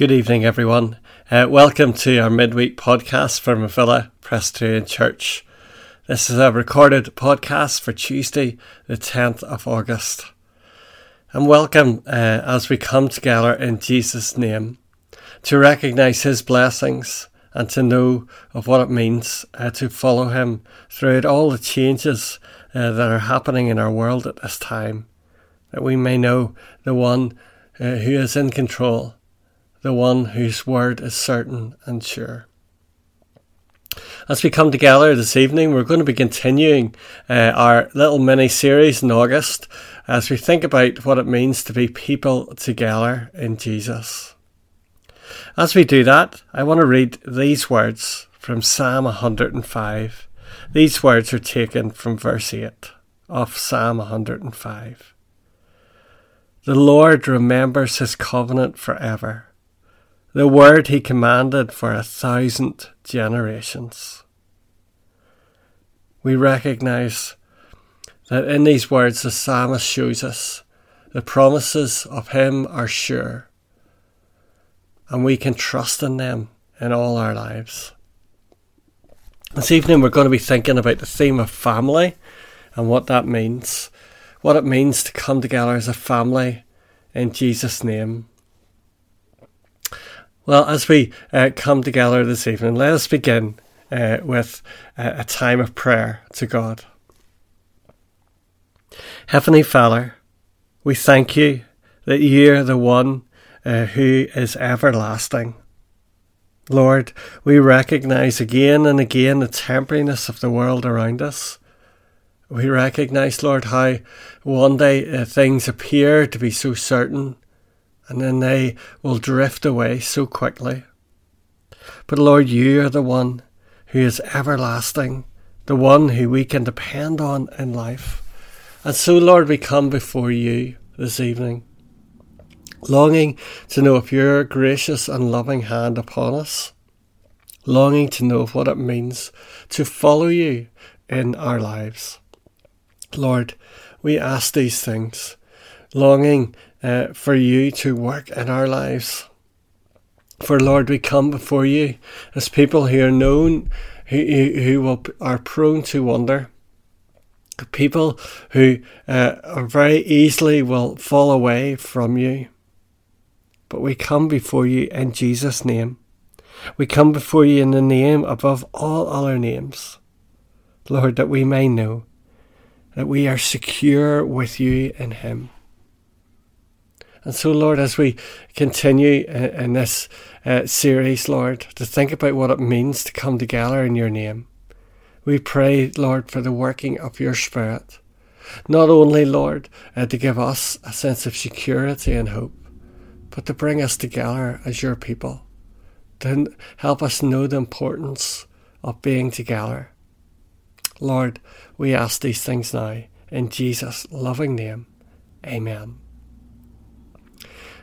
Good evening, everyone. Uh, welcome to our midweek podcast from Avila Presbyterian Church. This is a recorded podcast for Tuesday, the 10th of August. And welcome uh, as we come together in Jesus' name to recognize His blessings and to know of what it means uh, to follow Him throughout all the changes uh, that are happening in our world at this time, that we may know the one uh, who is in control the one whose word is certain and sure. As we come together this evening, we're going to be continuing uh, our little mini series in August as we think about what it means to be people together in Jesus. As we do that, I want to read these words from Psalm 105. These words are taken from verse 8 of Psalm 105. The Lord remembers his covenant forever the word he commanded for a thousand generations. We recognize that in these words the psalmist shows us the promises of him are sure, and we can trust in them in all our lives. This evening we're going to be thinking about the theme of family and what that means, what it means to come together as a family in Jesus' name. Well, as we uh, come together this evening, let us begin uh, with a, a time of prayer to God. Heavenly Father, we thank you that you are the one uh, who is everlasting. Lord, we recognize again and again the temporariness of the world around us. We recognize, Lord, how one day uh, things appear to be so certain and then they will drift away so quickly. But Lord, you are the one who is everlasting, the one who we can depend on in life. And so, Lord, we come before you this evening, longing to know of your gracious and loving hand upon us, longing to know what it means to follow you in our lives. Lord, we ask these things, longing uh, for you to work in our lives. For Lord, we come before you as people who are known, who, who will, are prone to wonder, people who uh, very easily will fall away from you. But we come before you in Jesus' name. We come before you in the name above all other names. Lord, that we may know that we are secure with you in Him. And so, Lord, as we continue in this uh, series, Lord, to think about what it means to come together in your name, we pray, Lord, for the working of your Spirit. Not only, Lord, uh, to give us a sense of security and hope, but to bring us together as your people, to help us know the importance of being together. Lord, we ask these things now in Jesus' loving name. Amen.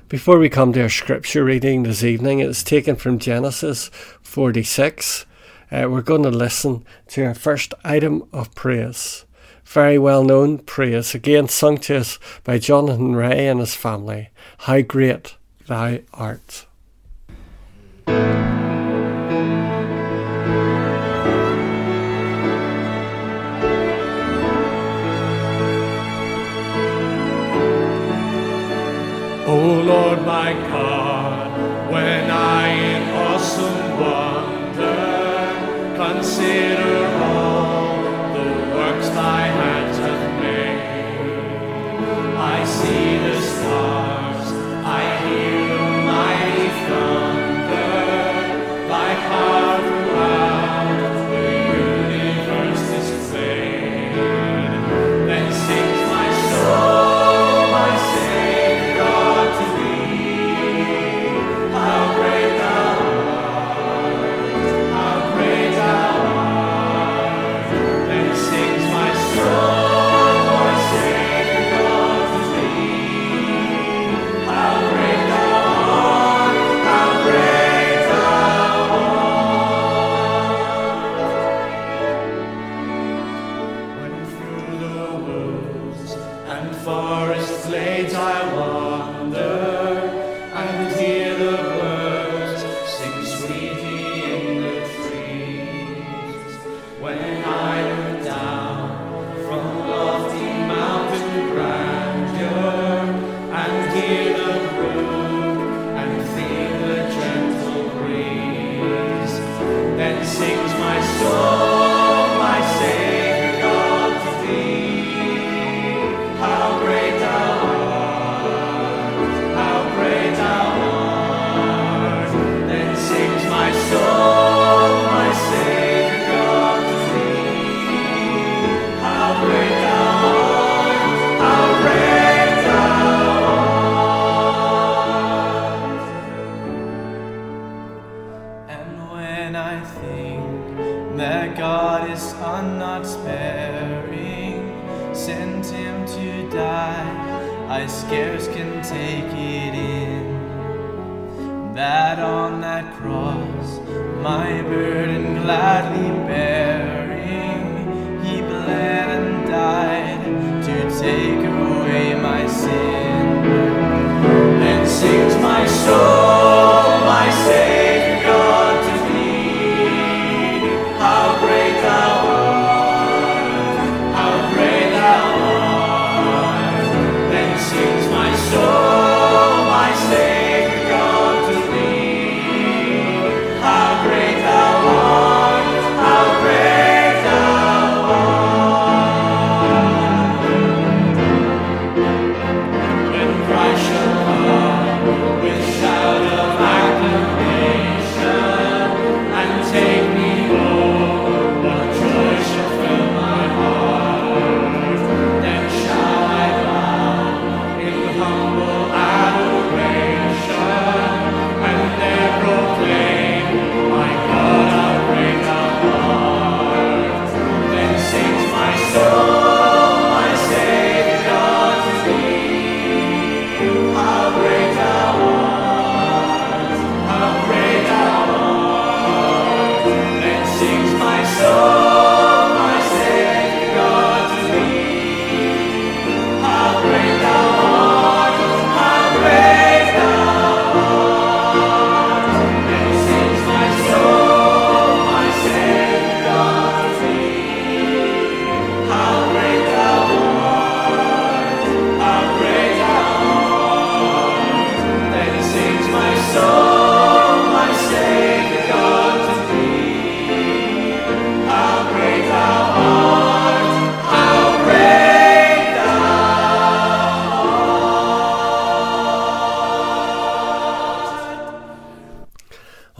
Before we come to our scripture reading this evening, it's taken from Genesis 46. Uh, we're going to listen to our first item of praise. Very well known praise, again sung to us by Jonathan Ray and his family. How great thou art. O Lord my God,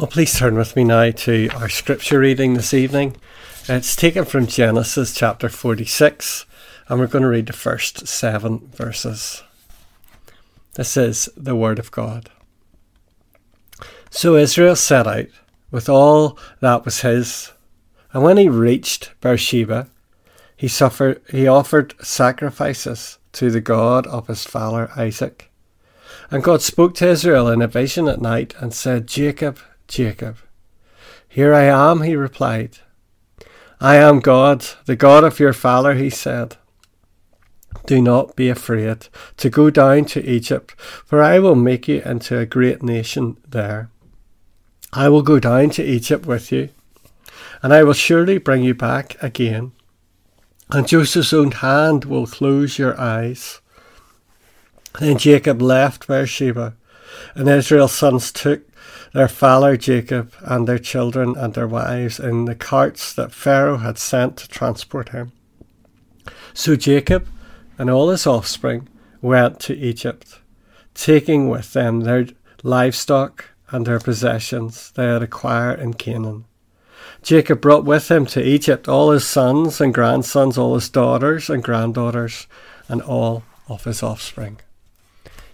Well, please turn with me now to our scripture reading this evening. It's taken from Genesis chapter 46, and we're going to read the first seven verses. This is the Word of God. So Israel set out with all that was his, and when he reached Beersheba, he suffered he offered sacrifices to the God of his father Isaac. And God spoke to Israel in a vision at night and said, Jacob, Jacob. Here I am, he replied. I am God, the God of your father, he said. Do not be afraid to go down to Egypt, for I will make you into a great nation there. I will go down to Egypt with you, and I will surely bring you back again. And Joseph's own hand will close your eyes. Then Jacob left Beersheba, and Israel's sons took their father Jacob and their children and their wives in the carts that Pharaoh had sent to transport him. So Jacob and all his offspring went to Egypt, taking with them their livestock and their possessions they had acquired in Canaan. Jacob brought with him to Egypt all his sons and grandsons, all his daughters and granddaughters, and all of his offspring.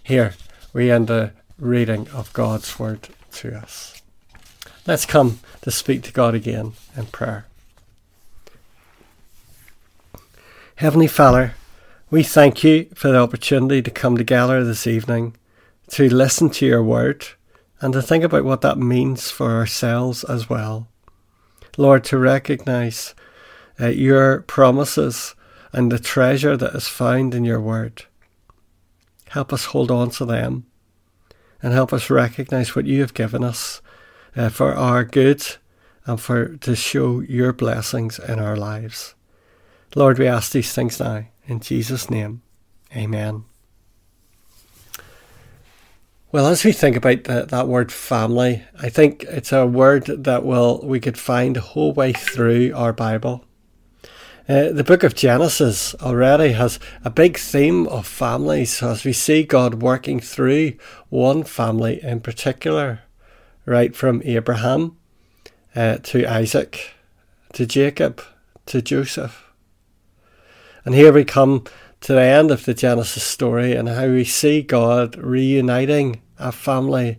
Here we end the reading of God's word to us. Let's come to speak to God again in prayer. Heavenly Father, we thank you for the opportunity to come together this evening to listen to your word and to think about what that means for ourselves as well. Lord, to recognize uh, your promises and the treasure that is found in your word. Help us hold on to them and help us recognize what you have given us uh, for our good and for to show your blessings in our lives. Lord, we ask these things now in Jesus' name. Amen. Well, as we think about the, that word family, I think it's a word that will we could find the whole way through our Bible. Uh, the book of Genesis already has a big theme of families as we see God working through one family in particular, right from Abraham uh, to Isaac to Jacob to Joseph. And here we come to the end of the Genesis story and how we see God reuniting a family,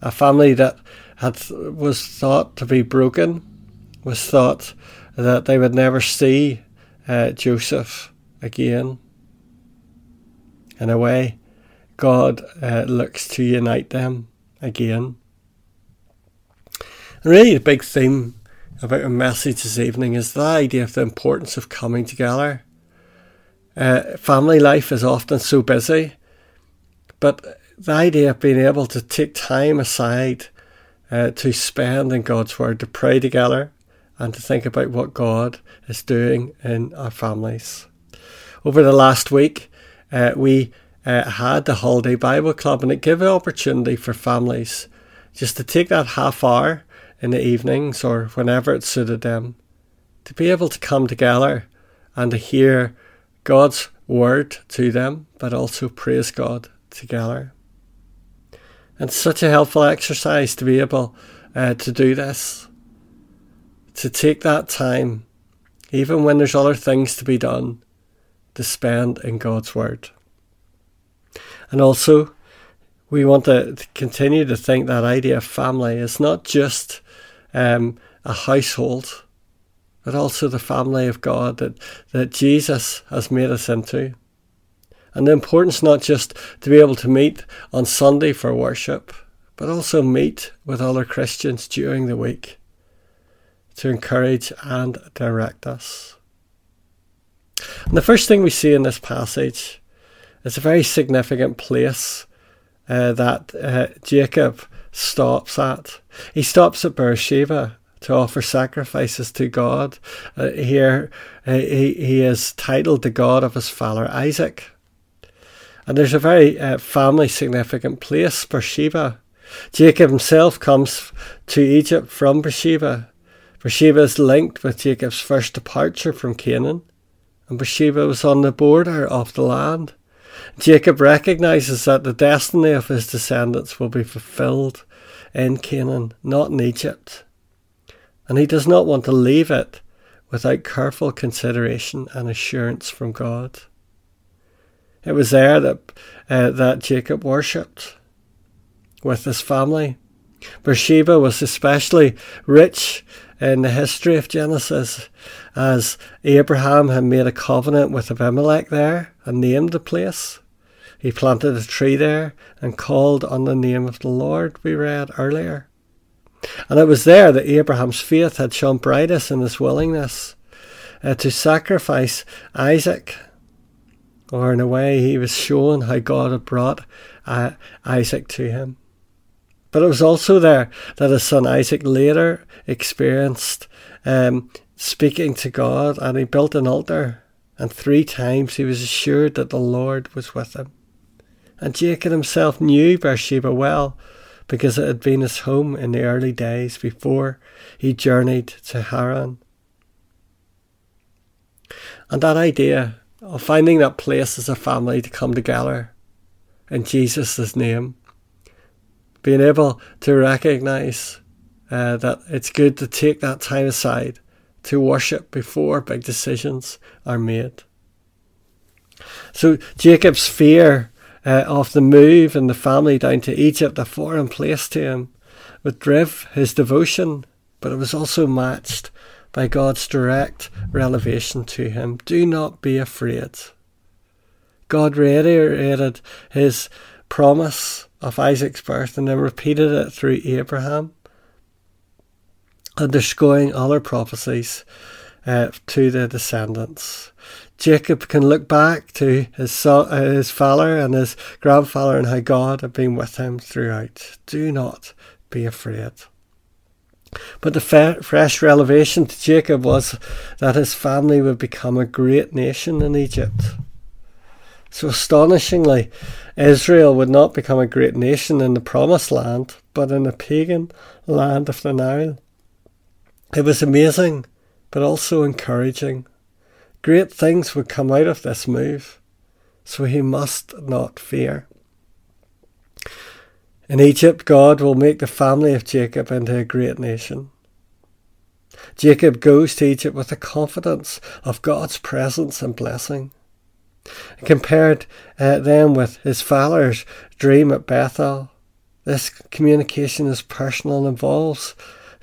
a family that had was thought to be broken, was thought that they would never see uh, Joseph again. In a way, God uh, looks to unite them again. Really, the big theme about our message this evening is the idea of the importance of coming together. Uh, family life is often so busy, but the idea of being able to take time aside uh, to spend in God's Word, to pray together, and to think about what God is doing in our families. Over the last week, uh, we uh, had the Holiday Bible Club, and it gave an opportunity for families just to take that half hour in the evenings or whenever it suited them to be able to come together and to hear God's word to them, but also praise God together. And such a helpful exercise to be able uh, to do this, to take that time, even when there's other things to be done, to spend in God's Word. And also, we want to continue to think that idea of family is not just um, a household, but also the family of God that, that Jesus has made us into. And the importance not just to be able to meet on Sunday for worship, but also meet with other Christians during the week to encourage and direct us. And the first thing we see in this passage is a very significant place uh, that uh, Jacob stops at. He stops at Beersheba to offer sacrifices to God. Uh, here, uh, he, he is titled the God of his father Isaac. And there's a very uh, family significant place, Beersheba. Jacob himself comes to Egypt from Beersheba. Beersheba is linked with Jacob's first departure from Canaan, and Beersheba was on the border of the land. Jacob recognizes that the destiny of his descendants will be fulfilled in Canaan, not in Egypt. And he does not want to leave it without careful consideration and assurance from God. It was there that, uh, that Jacob worshipped with his family. Beersheba was especially rich in the history of Genesis, as Abraham had made a covenant with Abimelech there and named the place. He planted a tree there and called on the name of the Lord, we read earlier. And it was there that Abraham's faith had shone brightest in his willingness uh, to sacrifice Isaac or in a way he was shown how God had brought uh, Isaac to him. But it was also there that his son Isaac later experienced um, speaking to God, and he built an altar, and three times he was assured that the Lord was with him. And Jacob himself knew Beersheba well, because it had been his home in the early days before he journeyed to Haran. And that idea of finding that place as a family to come together in Jesus' name. Being able to recognize uh, that it's good to take that time aside to worship before big decisions are made. So Jacob's fear uh, of the move and the family down to Egypt, a foreign place to him, would drive his devotion, but it was also matched by God's direct revelation to him. Do not be afraid. God reiterated his promise of Isaac's birth and then repeated it through Abraham, underscoring other prophecies uh, to the descendants. Jacob can look back to his uh, his father and his grandfather and how God had been with him throughout. Do not be afraid. But the fa- fresh revelation to Jacob was that his family would become a great nation in Egypt. So astonishingly, Israel would not become a great nation in the promised land, but in the pagan land of the Nile. It was amazing, but also encouraging. Great things would come out of this move, so he must not fear. In Egypt, God will make the family of Jacob into a great nation. Jacob goes to Egypt with the confidence of God's presence and blessing. Compared uh, then with his father's dream at Bethel, this communication is personal and involves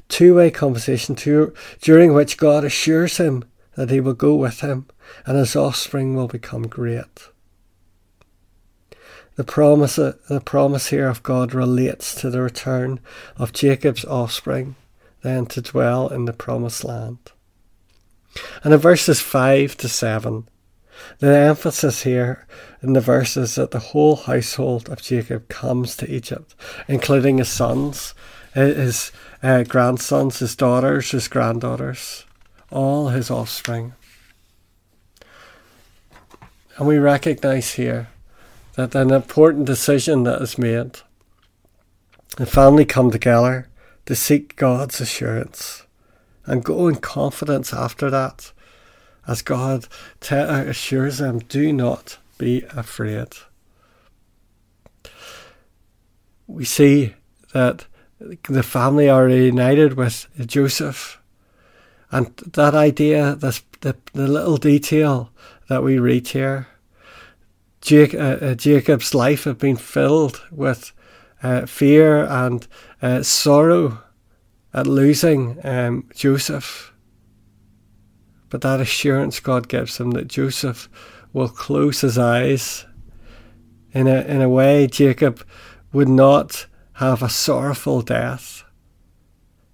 two-way conversation to, during which God assures him that he will go with him and his offspring will become great. The promise, the promise here of God relates to the return of Jacob's offspring, then to dwell in the promised land. And in verses 5 to 7, the emphasis here in the verse is that the whole household of Jacob comes to Egypt, including his sons, his uh, grandsons, his daughters, his granddaughters, all his offspring. And we recognize here that an important decision that is made. The family come together to seek God's assurance and go in confidence after that as God te- assures them, do not be afraid. We see that the family are reunited with Joseph. And that idea, this, the, the little detail that we read here, uh, uh, Jacob's life had been filled with uh, fear and uh, sorrow at losing um, Joseph. But that assurance God gives him that Joseph will close his eyes. In a, in a way, Jacob would not have a sorrowful death.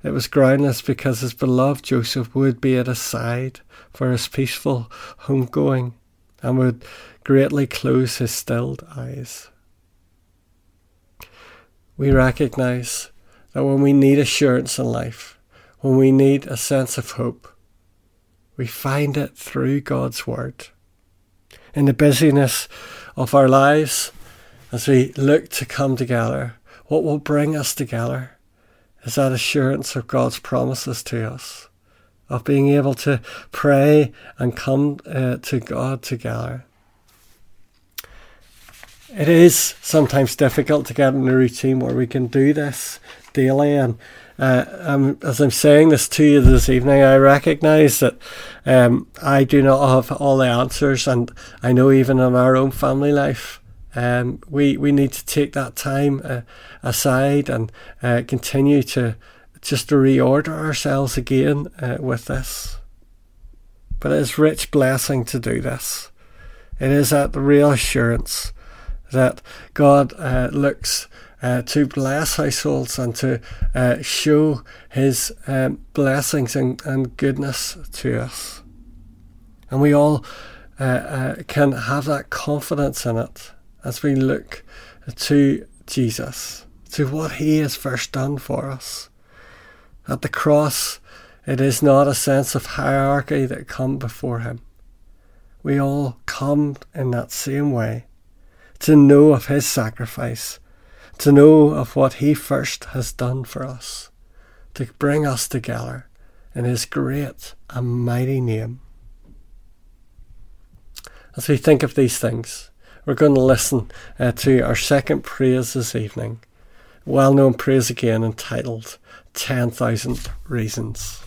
It was groundless because his beloved Joseph would be at his side for his peaceful homegoing and would greatly close his stilled eyes. We recognize that when we need assurance in life, when we need a sense of hope, we find it through God's Word. In the busyness of our lives, as we look to come together, what will bring us together is that assurance of God's promises to us, of being able to pray and come uh, to God together. It is sometimes difficult to get in a routine where we can do this daily. And uh, um, as I'm saying this to you this evening, I recognise that um, I do not have all the answers, and I know even in our own family life. Um, we, we need to take that time uh, aside and uh, continue to just to reorder ourselves again uh, with this. But it is rich blessing to do this. It is that real assurance that God uh, looks uh, to bless households and to uh, show His um, blessings and, and, goodness to us. And we all uh, uh, can have that confidence in it as we look to Jesus, to what He has first done for us. At the cross, it is not a sense of hierarchy that come before Him. We all come in that same way to know of his sacrifice, to know of what he first has done for us, to bring us together in his great and mighty name. As we think of these things, we're going to listen uh, to our second praise this evening, well known praise again entitled 10,000 Reasons.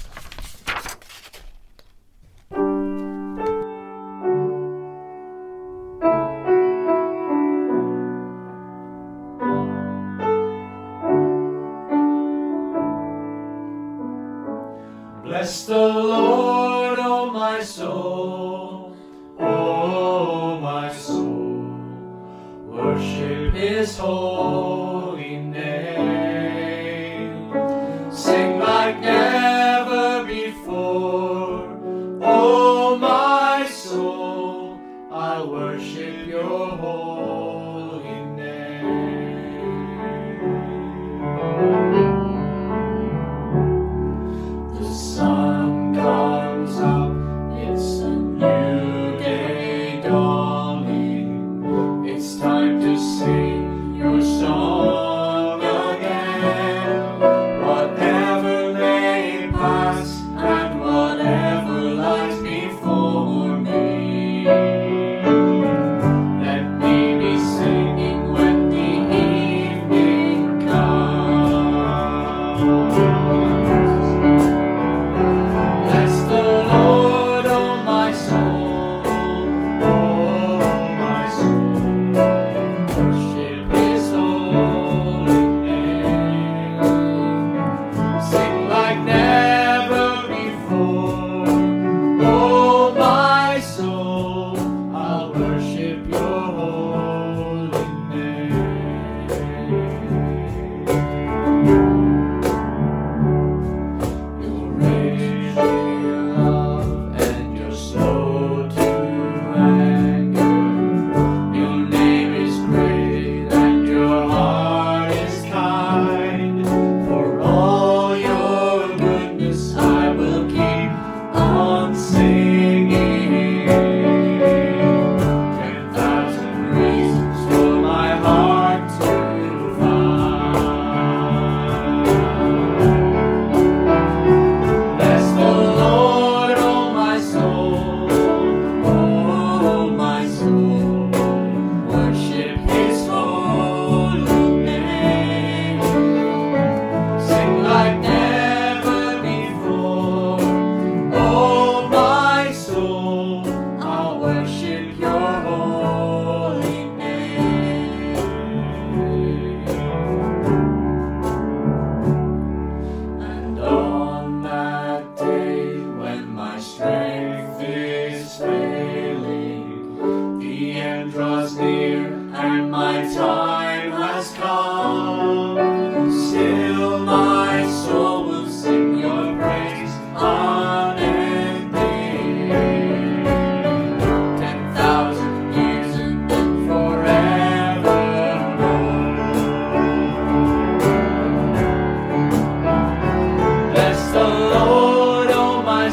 O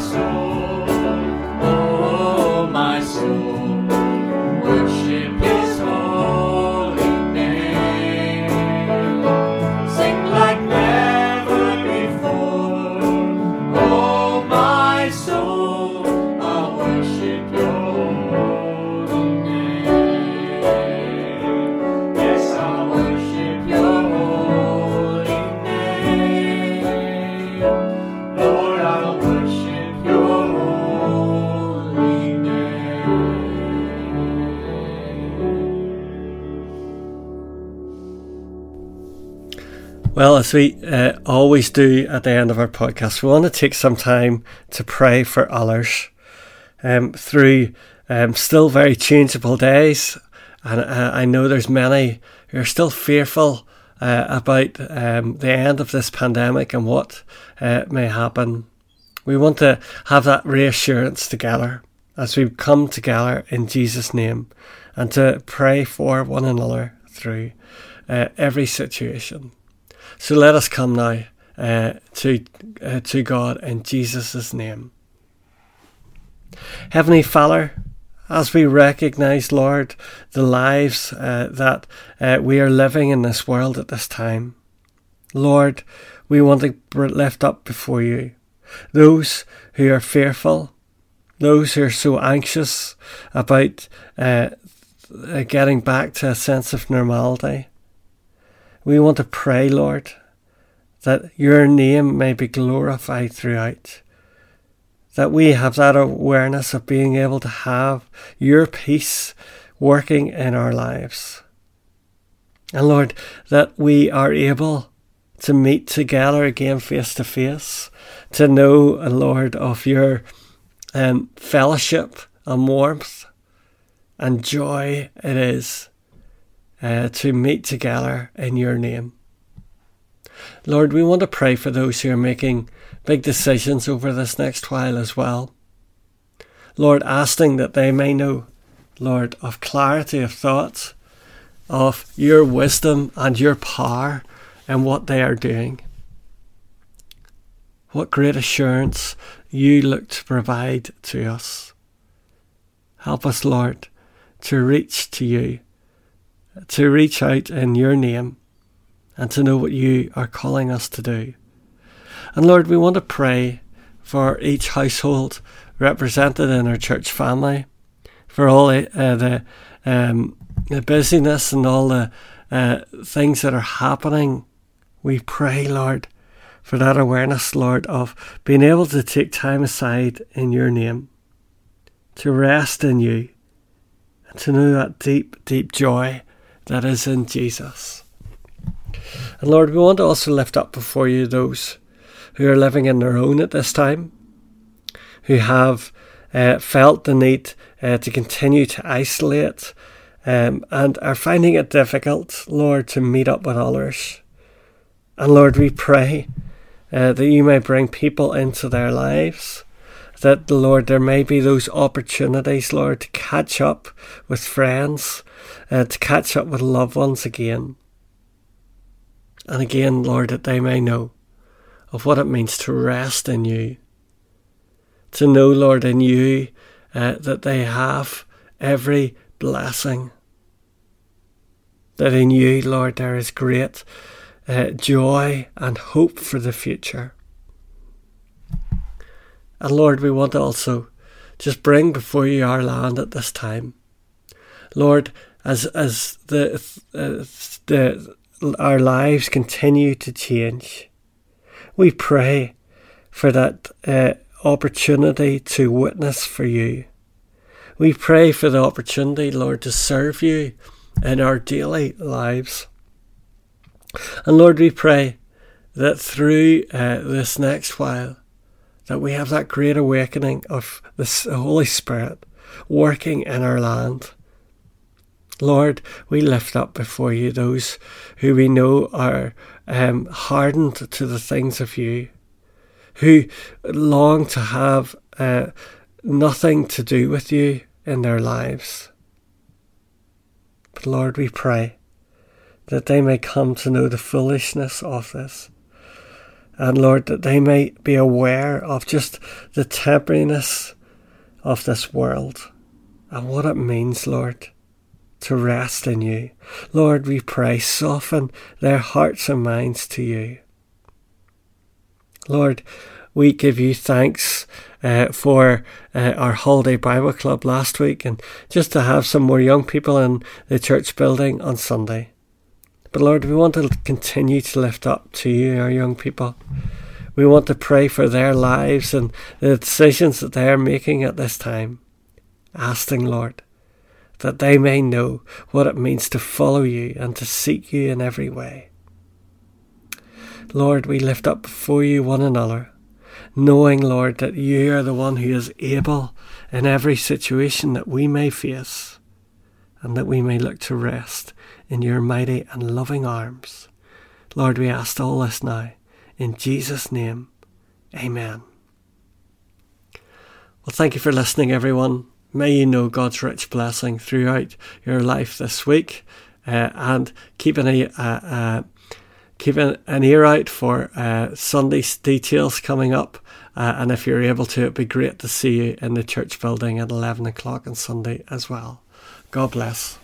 soul. We uh, always do at the end of our podcast, we want to take some time to pray for others um, through um, still very changeable days. And uh, I know there's many who are still fearful uh, about um, the end of this pandemic and what uh, may happen. We want to have that reassurance together as we come together in Jesus' name and to pray for one another through uh, every situation. So let us come now uh, to uh, to God in Jesus' name. Heavenly Father, as we recognize, Lord, the lives uh, that uh, we are living in this world at this time, Lord, we want to lift up before you those who are fearful, those who are so anxious about uh, getting back to a sense of normality. We want to pray, Lord, that your name may be glorified throughout. That we have that awareness of being able to have your peace working in our lives. And Lord, that we are able to meet together again face to face, to know, Lord, of your um, fellowship and warmth and joy it is uh, to meet together in your name. Lord, we want to pray for those who are making big decisions over this next while as well. Lord, asking that they may know, Lord, of clarity of thought, of your wisdom and your power in what they are doing. What great assurance you look to provide to us. Help us, Lord, to reach to you to reach out in your name and to know what you are calling us to do. And Lord, we want to pray for each household represented in our church family, for all uh, the, um, the busyness and all the uh, things that are happening. We pray, Lord, for that awareness, Lord, of being able to take time aside in your name, to rest in you, and to know that deep, deep joy that is in Jesus. And Lord, we want to also lift up before you those who are living in their own at this time, who have uh, felt the need uh, to continue to isolate um, and are finding it difficult, Lord, to meet up with others. And Lord, we pray uh, that you may bring people into their lives. That, the Lord, there may be those opportunities, Lord, to catch up with friends, uh, to catch up with loved ones again. And again, Lord, that they may know of what it means to rest in you. To know, Lord, in you uh, that they have every blessing. That in you, Lord, there is great uh, joy and hope for the future. And Lord, we want to also just bring before you our land at this time. Lord, as as the the our lives continue to change, we pray for that uh, opportunity to witness for you. We pray for the opportunity, Lord, to serve you in our daily lives. And Lord, we pray that through uh, this next while, that we have that great awakening of the Holy Spirit working in our land Lord, we lift up before you those who we know are um, hardened to the things of you, who long to have uh, nothing to do with you in their lives. But Lord, we pray that they may come to know the foolishness of this. And Lord, that they may be aware of just the temporariness of this world and what it means, Lord to rest in you. Lord, we pray, soften their hearts and minds to you. Lord, we give you thanks uh, for uh, our holiday Bible club last week and just to have some more young people in the church building on Sunday. But Lord, we want to continue to lift up to you our young people. We want to pray for their lives and the decisions that they are making at this time. Asking, Lord, that they may know what it means to follow you and to seek you in every way. Lord, we lift up before you one another, knowing, Lord, that you are the one who is able in every situation that we may face, and that we may look to rest in your mighty and loving arms. Lord, we ask all this now. In Jesus' name, amen. Well, thank you for listening, everyone. May you know God's rich blessing throughout your life this week, uh, and keep an, uh, uh, keep an, an, ear out for uh, Sunday's details coming up. Uh, and if you're able to, it'd be great to see you in the church building at 11 o'clock on Sunday as well. God bless.